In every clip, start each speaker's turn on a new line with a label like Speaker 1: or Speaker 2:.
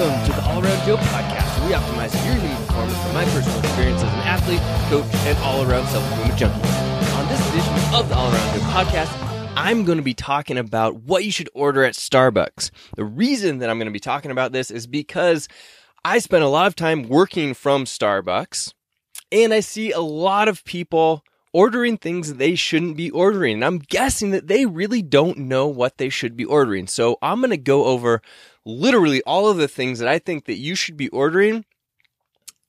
Speaker 1: Welcome to the All Around Joe podcast, where we optimize your human performance from my personal experience as an athlete, coach, and all around self improvement junkie. On this edition of the All Around Joe podcast, I'm going to be talking about what you should order at Starbucks. The reason that I'm going to be talking about this is because I spend a lot of time working from Starbucks, and I see a lot of people ordering things they shouldn't be ordering. And I'm guessing that they really don't know what they should be ordering. So I'm going to go over literally all of the things that I think that you should be ordering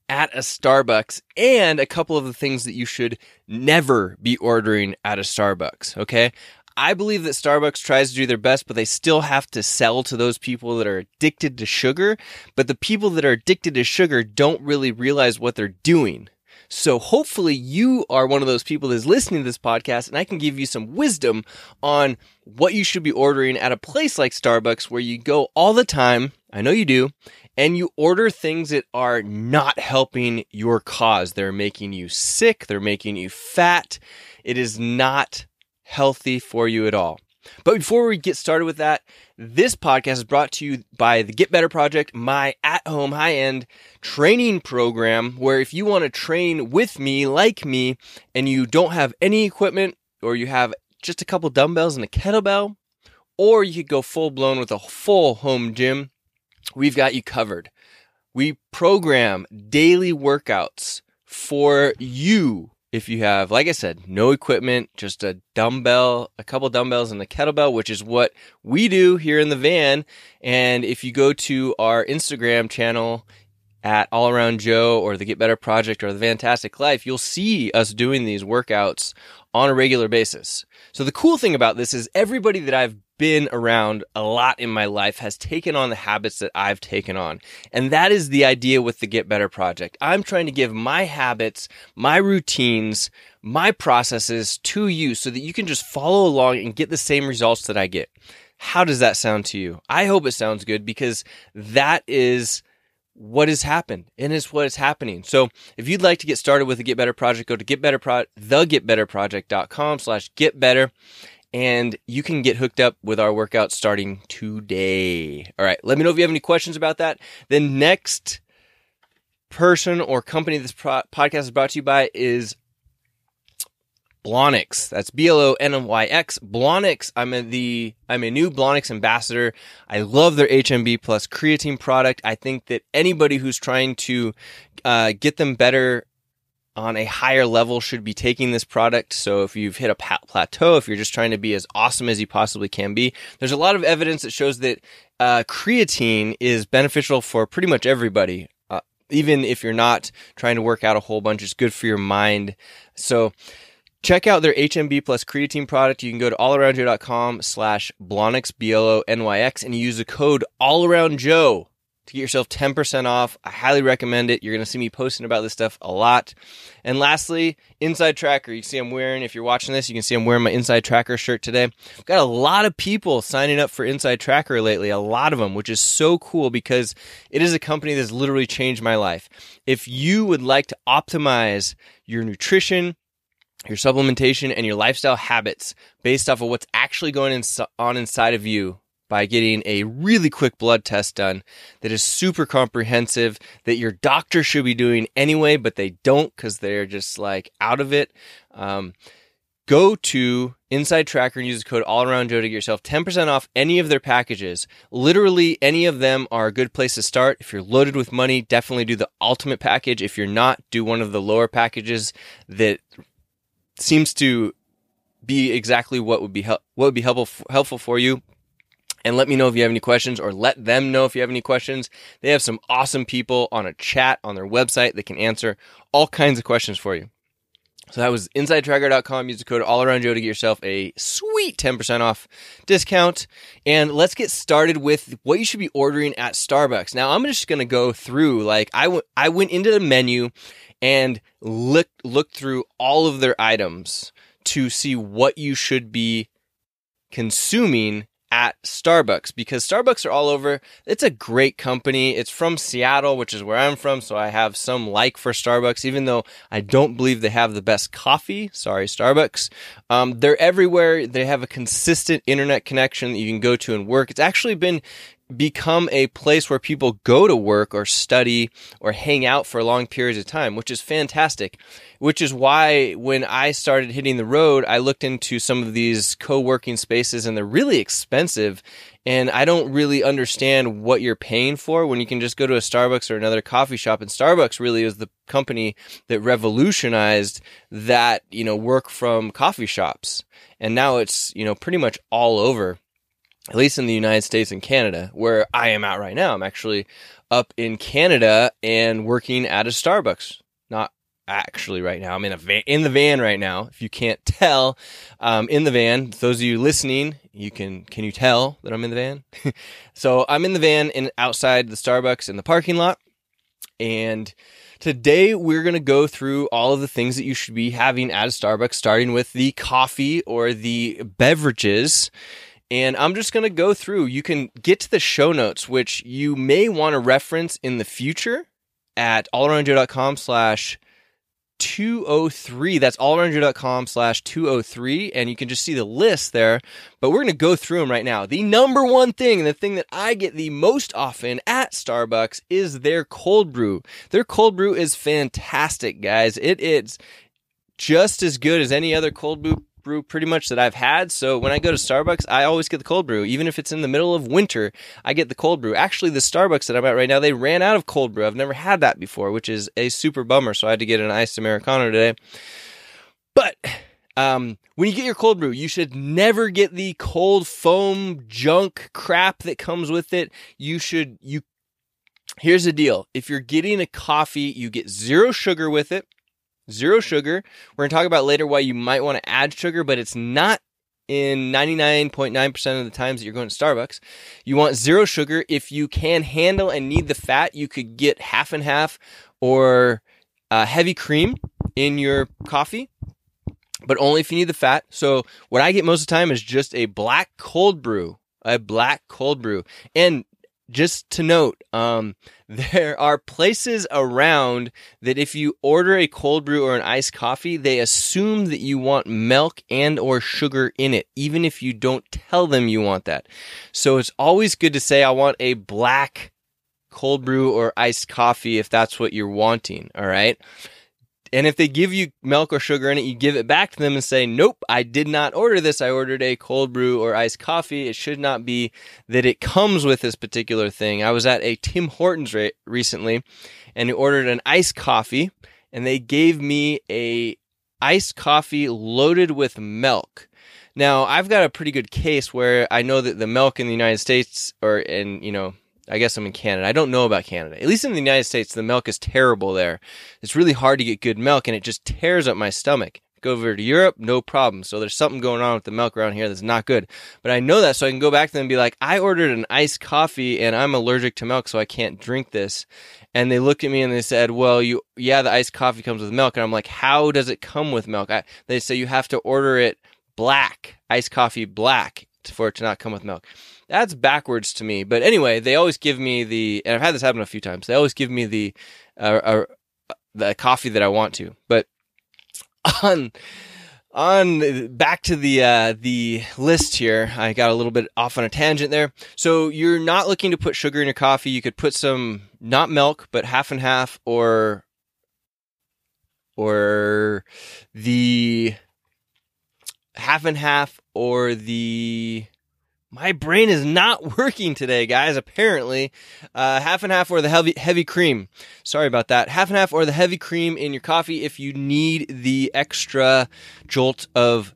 Speaker 1: at a Starbucks and a couple of the things that you should never be ordering at a Starbucks. Okay. I believe that Starbucks tries to do their best, but they still have to sell to those people that are addicted to sugar. But the people that are addicted to sugar don't really realize what they're doing. So hopefully you are one of those people that's listening to this podcast and I can give you some wisdom on what you should be ordering at a place like Starbucks where you go all the time. I know you do. And you order things that are not helping your cause. They're making you sick. They're making you fat. It is not healthy for you at all. But before we get started with that, this podcast is brought to you by the Get Better Project, my at home high end training program. Where if you want to train with me, like me, and you don't have any equipment, or you have just a couple dumbbells and a kettlebell, or you could go full blown with a full home gym, we've got you covered. We program daily workouts for you if you have, like I said, no equipment, just a dumbbell, a couple dumbbells and a kettlebell, which is what we do here in the van. And if you go to our Instagram channel at All Around Joe or the Get Better Project or the Fantastic Life, you'll see us doing these workouts on a regular basis. So the cool thing about this is everybody that I've been around a lot in my life has taken on the habits that I've taken on. And that is the idea with the Get Better Project. I'm trying to give my habits, my routines, my processes to you so that you can just follow along and get the same results that I get. How does that sound to you? I hope it sounds good because that is what has happened and it's what is happening. So if you'd like to get started with the Get Better Project, go to Get Better Pro- thegetbetterproject.com slash get better and you can get hooked up with our workout starting today. All right, let me know if you have any questions about that. The next person or company this pro- podcast is brought to you by is Blonyx. That's B L O N Y X. Blonyx. I'm a, the I'm a new Blonyx ambassador. I love their HMB plus creatine product. I think that anybody who's trying to uh, get them better on a higher level should be taking this product. So if you've hit a plateau, if you're just trying to be as awesome as you possibly can be, there's a lot of evidence that shows that uh, creatine is beneficial for pretty much everybody. Uh, even if you're not trying to work out a whole bunch, it's good for your mind. So check out their HMB plus creatine product. You can go to allaroundjoe.com slash Blonyx, B-L-O-N-Y-X, and use the code allaroundjoe to get yourself 10% off. I highly recommend it. You're going to see me posting about this stuff a lot. And lastly, Inside Tracker. You see I'm wearing, if you're watching this, you can see I'm wearing my Inside Tracker shirt today. I've got a lot of people signing up for Inside Tracker lately, a lot of them, which is so cool because it is a company that's literally changed my life. If you would like to optimize your nutrition, your supplementation, and your lifestyle habits based off of what's actually going on inside of you, by getting a really quick blood test done that is super comprehensive that your doctor should be doing anyway, but they don't because they're just like out of it. Um, go to Inside Tracker and use the code All Around Joe to get yourself 10% off any of their packages. Literally, any of them are a good place to start. If you're loaded with money, definitely do the ultimate package. If you're not, do one of the lower packages that seems to be exactly what would be hel- what would be helpful helpful for you and let me know if you have any questions or let them know if you have any questions. They have some awesome people on a chat on their website that can answer all kinds of questions for you. So that was insidetracker.com. Use the code all around Joe to get yourself a sweet 10% off discount. And let's get started with what you should be ordering at Starbucks. Now I'm just going to go through like I went I went into the menu and looked looked through all of their items to see what you should be consuming at Starbucks because Starbucks are all over. It's a great company. It's from Seattle, which is where I'm from, so I have some like for Starbucks, even though I don't believe they have the best coffee. Sorry, Starbucks. Um, they're everywhere. They have a consistent internet connection that you can go to and work. It's actually been become a place where people go to work or study or hang out for long periods of time, which is fantastic. Which is why when I started hitting the road, I looked into some of these co working spaces and they're really expensive. And I don't really understand what you're paying for when you can just go to a Starbucks or another coffee shop. And Starbucks really is the company that revolutionized that, you know, work from coffee shops. And now it's, you know, pretty much all over at least in the United States and Canada, where I am at right now. I'm actually up in Canada and working at a Starbucks. Not actually right now. I'm in a van, in the van right now. If you can't tell, um, in the van. Those of you listening, you can can you tell that I'm in the van? so I'm in the van and outside the Starbucks in the parking lot, and. Today, we're going to go through all of the things that you should be having at a Starbucks, starting with the coffee or the beverages and I'm just going to go through. You can get to the show notes, which you may want to reference in the future at allaroundjoe.com slash 203. That's allaroundjoe.com slash 203. And you can just see the list there. But we're going to go through them right now. The number one thing, and the thing that I get the most often at Starbucks is their cold brew. Their cold brew is fantastic, guys. It is just as good as any other cold brew brew pretty much that I've had. So when I go to Starbucks, I always get the cold brew. Even if it's in the middle of winter, I get the cold brew. Actually, the Starbucks that I'm at right now, they ran out of cold brew. I've never had that before, which is a super bummer. So I had to get an iced Americano today. But um, when you get your cold brew, you should never get the cold foam junk crap that comes with it. You should, you, here's the deal. If you're getting a coffee, you get zero sugar with it zero sugar. We're going to talk about later why you might want to add sugar, but it's not in 99.9% of the times that you're going to Starbucks. You want zero sugar. If you can handle and need the fat, you could get half and half or uh, heavy cream in your coffee, but only if you need the fat. So what I get most of the time is just a black cold brew, a black cold brew. And just to note, um, there are places around that if you order a cold brew or an iced coffee, they assume that you want milk and or sugar in it, even if you don't tell them you want that. So it's always good to say, I want a black cold brew or iced coffee if that's what you're wanting. All right. And if they give you milk or sugar in it, you give it back to them and say, Nope, I did not order this. I ordered a cold brew or iced coffee. It should not be that it comes with this particular thing. I was at a Tim Hortons re- recently and ordered an iced coffee and they gave me a iced coffee loaded with milk. Now, I've got a pretty good case where I know that the milk in the United States or in, you know, I guess I'm in Canada. I don't know about Canada. At least in the United States, the milk is terrible there. It's really hard to get good milk and it just tears up my stomach. Go over to Europe, no problem. So there's something going on with the milk around here that's not good. But I know that so I can go back to them and be like, I ordered an iced coffee and I'm allergic to milk, so I can't drink this. And they looked at me and they said, well, you, yeah, the iced coffee comes with milk. And I'm like, how does it come with milk? I, they say you have to order it black, iced coffee black for it to not come with milk. That's backwards to me. But anyway, they always give me the, and I've had this happen a few times. They always give me the, uh, uh, the coffee that I want to. But on, on back to the uh, the list here, I got a little bit off on a tangent there. So you're not looking to put sugar in your coffee. You could put some not milk, but half and half, or or the half and half, or the my brain is not working today, guys. Apparently, uh, half and half or the heavy heavy cream. Sorry about that. Half and half or the heavy cream in your coffee if you need the extra jolt of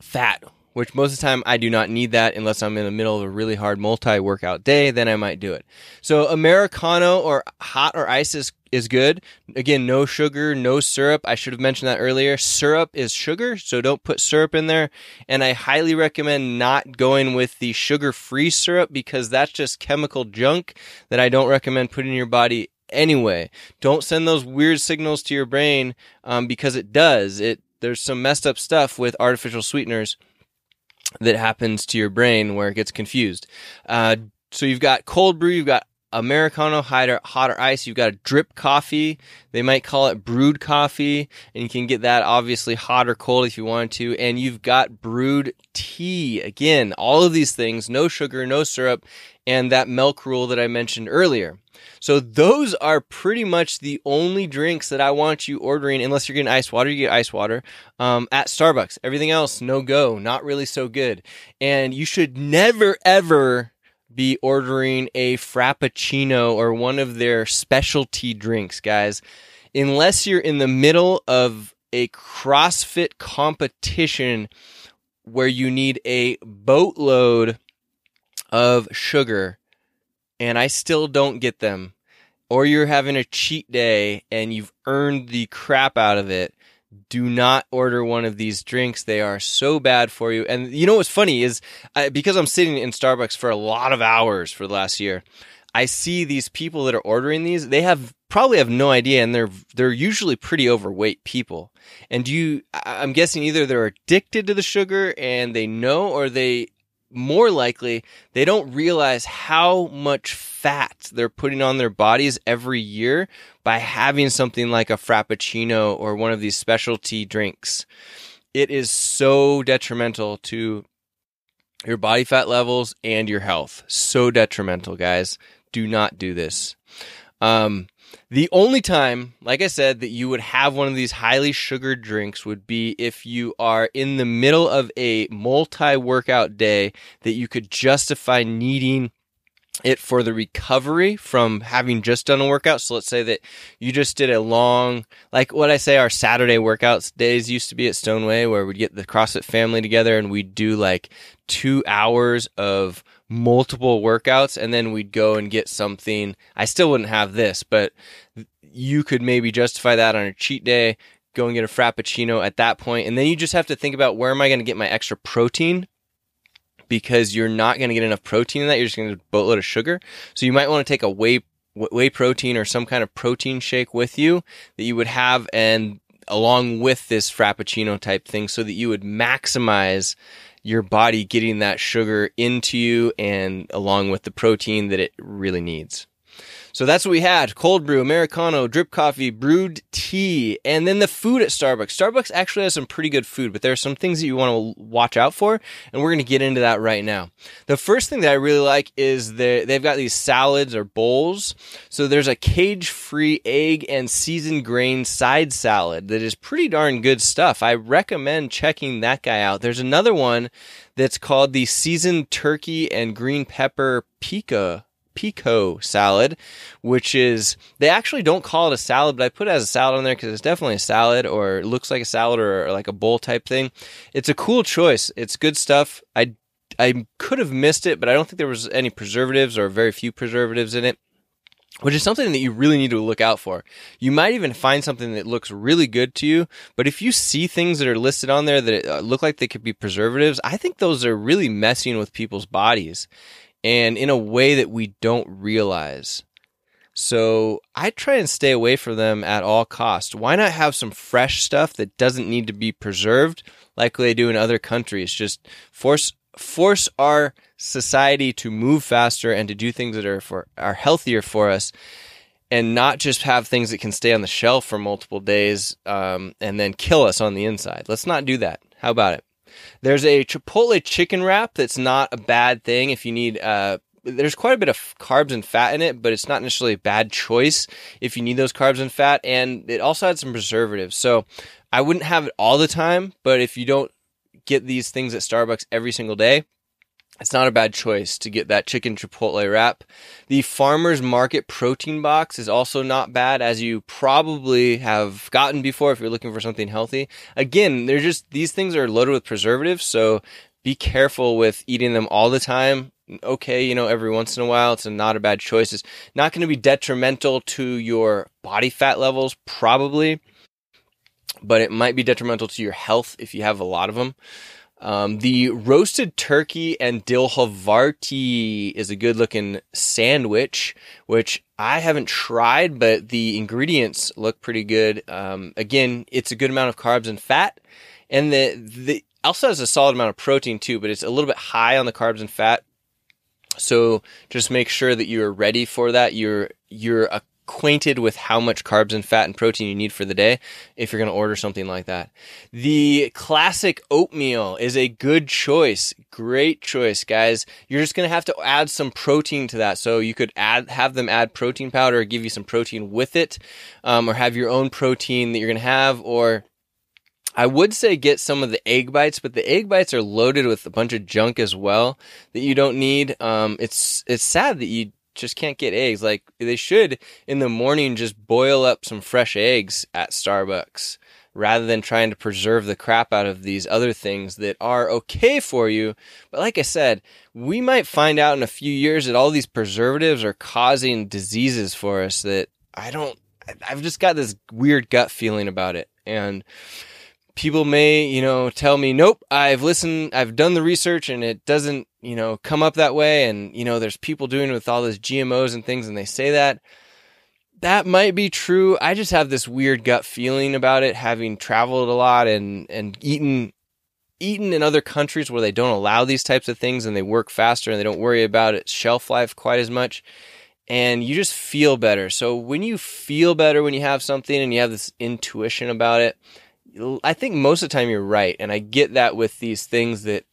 Speaker 1: fat. Which most of the time I do not need that unless I'm in the middle of a really hard multi workout day. Then I might do it. So americano or hot or ice is is good. Again, no sugar, no syrup. I should have mentioned that earlier. Syrup is sugar, so don't put syrup in there. And I highly recommend not going with the sugar free syrup because that's just chemical junk that I don't recommend putting in your body anyway. Don't send those weird signals to your brain um, because it does. It there's some messed up stuff with artificial sweeteners that happens to your brain where it gets confused. Uh, so you've got cold brew, you've got Americano, hot or, ice. You've got a drip coffee. They might call it brewed coffee, and you can get that obviously hot or cold if you want to. And you've got brewed tea. Again, all of these things, no sugar, no syrup, and that milk rule that I mentioned earlier. So those are pretty much the only drinks that I want you ordering, unless you're getting ice water, you get ice water um, at Starbucks. Everything else, no go, not really so good. And you should never ever be ordering a frappuccino or one of their specialty drinks, guys, unless you're in the middle of a CrossFit competition where you need a boatload of sugar and I still don't get them, or you're having a cheat day and you've earned the crap out of it, do not order one of these drinks. They are so bad for you. And you know what's funny is I, because I'm sitting in Starbucks for a lot of hours for the last year, I see these people that are ordering these. They have probably have no idea, and they're they're usually pretty overweight people. And you, I'm guessing either they're addicted to the sugar and they know, or they more likely they don't realize how much fat they're putting on their bodies every year by having something like a frappuccino or one of these specialty drinks. It is so detrimental to your body fat levels and your health. So detrimental, guys. Do not do this. Um, the only time, like I said, that you would have one of these highly sugared drinks would be if you are in the middle of a multi workout day that you could justify needing it for the recovery from having just done a workout. So let's say that you just did a long, like what I say, our Saturday workouts days used to be at Stoneway, where we'd get the CrossFit family together and we'd do like two hours of multiple workouts and then we'd go and get something. I still wouldn't have this, but you could maybe justify that on a cheat day, go and get a frappuccino at that point. and then you just have to think about where am I going to get my extra protein because you're not going to get enough protein in that. You're just going to boatload of sugar. So you might want to take a whey whey protein or some kind of protein shake with you that you would have and along with this frappuccino type thing so that you would maximize your body getting that sugar into you and along with the protein that it really needs. So that's what we had. Cold brew, Americano, drip coffee, brewed tea, and then the food at Starbucks. Starbucks actually has some pretty good food, but there are some things that you want to watch out for, and we're going to get into that right now. The first thing that I really like is they've got these salads or bowls. So there's a cage free egg and seasoned grain side salad that is pretty darn good stuff. I recommend checking that guy out. There's another one that's called the seasoned turkey and green pepper pica pico salad, which is they actually don't call it a salad, but I put it as a salad on there because it's definitely a salad or looks like a salad or, or like a bowl type thing. It's a cool choice. It's good stuff. I I could have missed it, but I don't think there was any preservatives or very few preservatives in it which is something that you really need to look out for. You might even find something that looks really good to you, but if you see things that are listed on there that uh, look like they could be preservatives, I think those are really messing with people's bodies and in a way that we don't realize. So I try and stay away from them at all costs. Why not have some fresh stuff that doesn't need to be preserved like they do in other countries? Just force force our society to move faster and to do things that are for are healthier for us and not just have things that can stay on the shelf for multiple days um, and then kill us on the inside. Let's not do that. How about it? There's a Chipotle chicken wrap that's not a bad thing if you need uh, there's quite a bit of carbs and fat in it, but it's not necessarily a bad choice if you need those carbs and fat. And it also had some preservatives. So I wouldn't have it all the time, but if you don't get these things at Starbucks every single day, it's not a bad choice to get that chicken chipotle wrap. The farmer's market protein box is also not bad as you probably have gotten before if you're looking for something healthy. Again, they're just, these things are loaded with preservatives. So be careful with eating them all the time. Okay, you know, every once in a while, it's not a bad choice. It's not going to be detrimental to your body fat levels, probably, but it might be detrimental to your health if you have a lot of them. Um, the roasted turkey and dill Havarti is a good looking sandwich, which I haven't tried, but the ingredients look pretty good. Um, again, it's a good amount of carbs and fat, and the the also has a solid amount of protein too, but it's a little bit high on the carbs and fat. So just make sure that you're ready for that. You're you're acquainted with how much carbs and fat and protein you need for the day if you're going to order something like that. The classic oatmeal is a good choice. Great choice, guys. You're just going to have to add some protein to that. So you could add have them add protein powder or give you some protein with it, um, or have your own protein that you're going to have, or I would say get some of the egg bites, but the egg bites are loaded with a bunch of junk as well that you don't need. Um, it's it's sad that you just can't get eggs. Like they should in the morning just boil up some fresh eggs at Starbucks rather than trying to preserve the crap out of these other things that are okay for you. But like I said, we might find out in a few years that all these preservatives are causing diseases for us that I don't I've just got this weird gut feeling about it. And people may, you know, tell me, nope, I've listened, I've done the research and it doesn't, you know, come up that way. And, you know, there's people doing it with all those GMOs and things and they say that. That might be true. I just have this weird gut feeling about it, having traveled a lot and, and eaten, eaten in other countries where they don't allow these types of things and they work faster and they don't worry about its shelf life quite as much and you just feel better. So when you feel better when you have something and you have this intuition about it, I think most of the time you're right, and I get that with these things that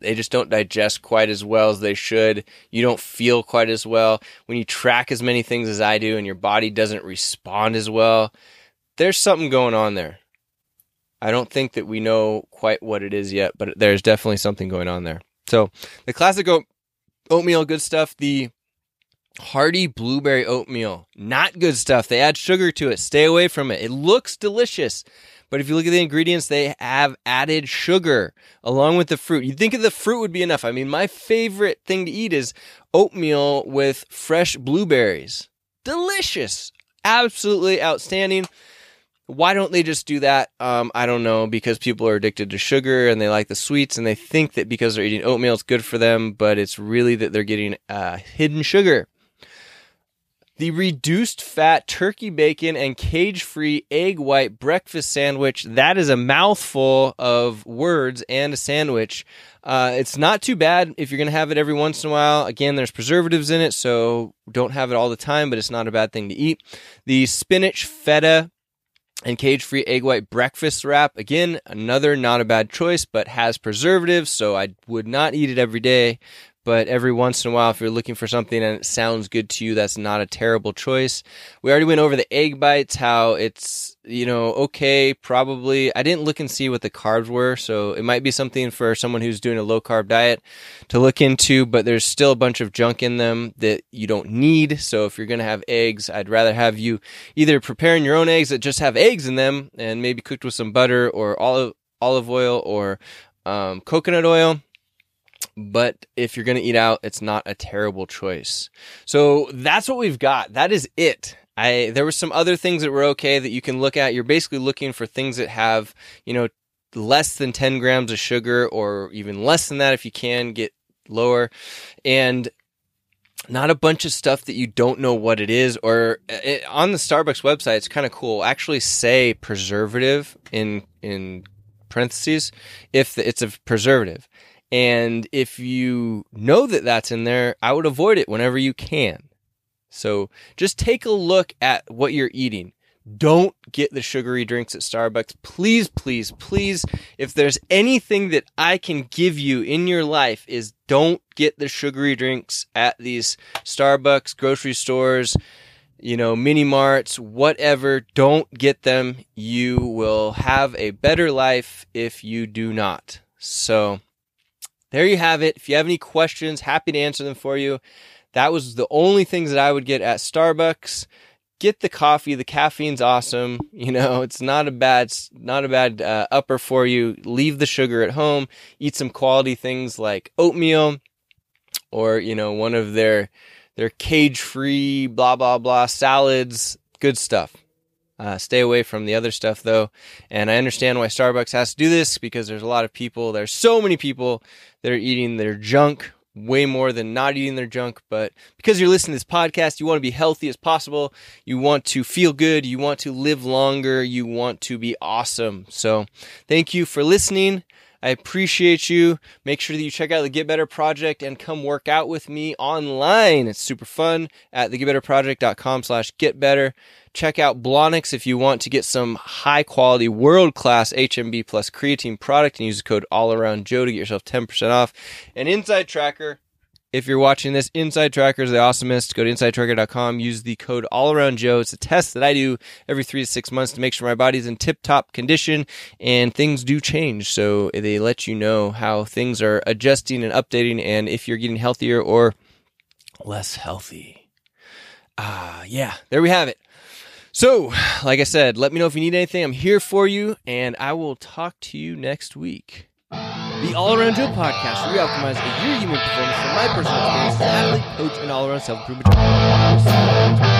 Speaker 1: they just don't digest quite as well as they should. You don't feel quite as well when you track as many things as I do, and your body doesn't respond as well. There's something going on there. I don't think that we know quite what it is yet, but there's definitely something going on there. So the classic oat- oatmeal, good stuff. The Hearty blueberry oatmeal, not good stuff. They add sugar to it. Stay away from it. It looks delicious, but if you look at the ingredients, they have added sugar along with the fruit. You'd think the fruit would be enough. I mean, my favorite thing to eat is oatmeal with fresh blueberries. Delicious. Absolutely outstanding. Why don't they just do that? Um, I don't know, because people are addicted to sugar and they like the sweets and they think that because they're eating oatmeal, it's good for them, but it's really that they're getting uh, hidden sugar the reduced fat turkey bacon and cage free egg white breakfast sandwich. That is a mouthful of words and a sandwich. Uh, it's not too bad if you're going to have it every once in a while. Again, there's preservatives in it, so don't have it all the time, but it's not a bad thing to eat. The spinach feta and cage free egg white breakfast wrap. Again, another not a bad choice, but has preservatives, so I would not eat it every day but every once in a while, if you're looking for something and it sounds good to you, that's not a terrible choice. We already went over the egg bites, how it's, you know, okay, probably. I didn't look and see what the carbs were, so it might be something for someone who's doing a low carb diet to look into, but there's still a bunch of junk in them that you don't need. So if you're going to have eggs, I'd rather have you either preparing your own eggs that just have eggs in them and maybe cooked with some butter or olive, olive oil or um, coconut oil but if you're going to eat out, it's not a terrible choice. So that's what we've got. That is it. I there were some other things that were okay that you can look at. You're basically looking for things that have, you know, less than 10 grams of sugar or even less than that if you can get lower and not a bunch of stuff that you don't know what it is or it, uh, on the Starbucks website it's kind of cool actually say preservative in in parentheses if it's a preservative and if you know that that's in there, I would avoid it whenever you can. So just take a look at what you're eating. Don't get the sugary drinks at Starbucks. Please, please, please, if there's anything that I can give you in your life is don't get the sugary drinks at these Starbucks, grocery stores, you know, mini marts, whatever. Don't get them. You will have a better life if you do not. So there you have it. If you have any questions, happy to answer them for you. That was the only things that I would get at Starbucks. Get the coffee. The caffeine's awesome. You know, it's not a bad, not a bad uh, upper for you. Leave the sugar at home. Eat some quality things like oatmeal, or you know, one of their their cage free blah blah blah salads. Good stuff. Uh, stay away from the other stuff though. And I understand why Starbucks has to do this because there's a lot of people, there's so many people that are eating their junk way more than not eating their junk. But because you're listening to this podcast, you want to be healthy as possible. You want to feel good. You want to live longer. You want to be awesome. So thank you for listening. I appreciate you. Make sure that you check out the Get Better Project and come work out with me online. It's super fun at thegetbetterproject.com slash get better. Check out Blonyx if you want to get some high quality, world class HMB plus creatine product and use the code all around Joe to get yourself 10% off. And Inside Tracker, if you're watching this, Inside Tracker is the awesomest. Go to InsideTracker.com. Use the code All Around Joe. It's a test that I do every three to six months to make sure my body's in tip top condition and things do change. So they let you know how things are adjusting and updating and if you're getting healthier or less healthy. Ah, uh, yeah, there we have it. So, like I said, let me know if you need anything. I'm here for you, and I will talk to you next week. The All Around Joe podcast, where we optimize your human performance from my personal experience as athlete, coach, and all around self improvement.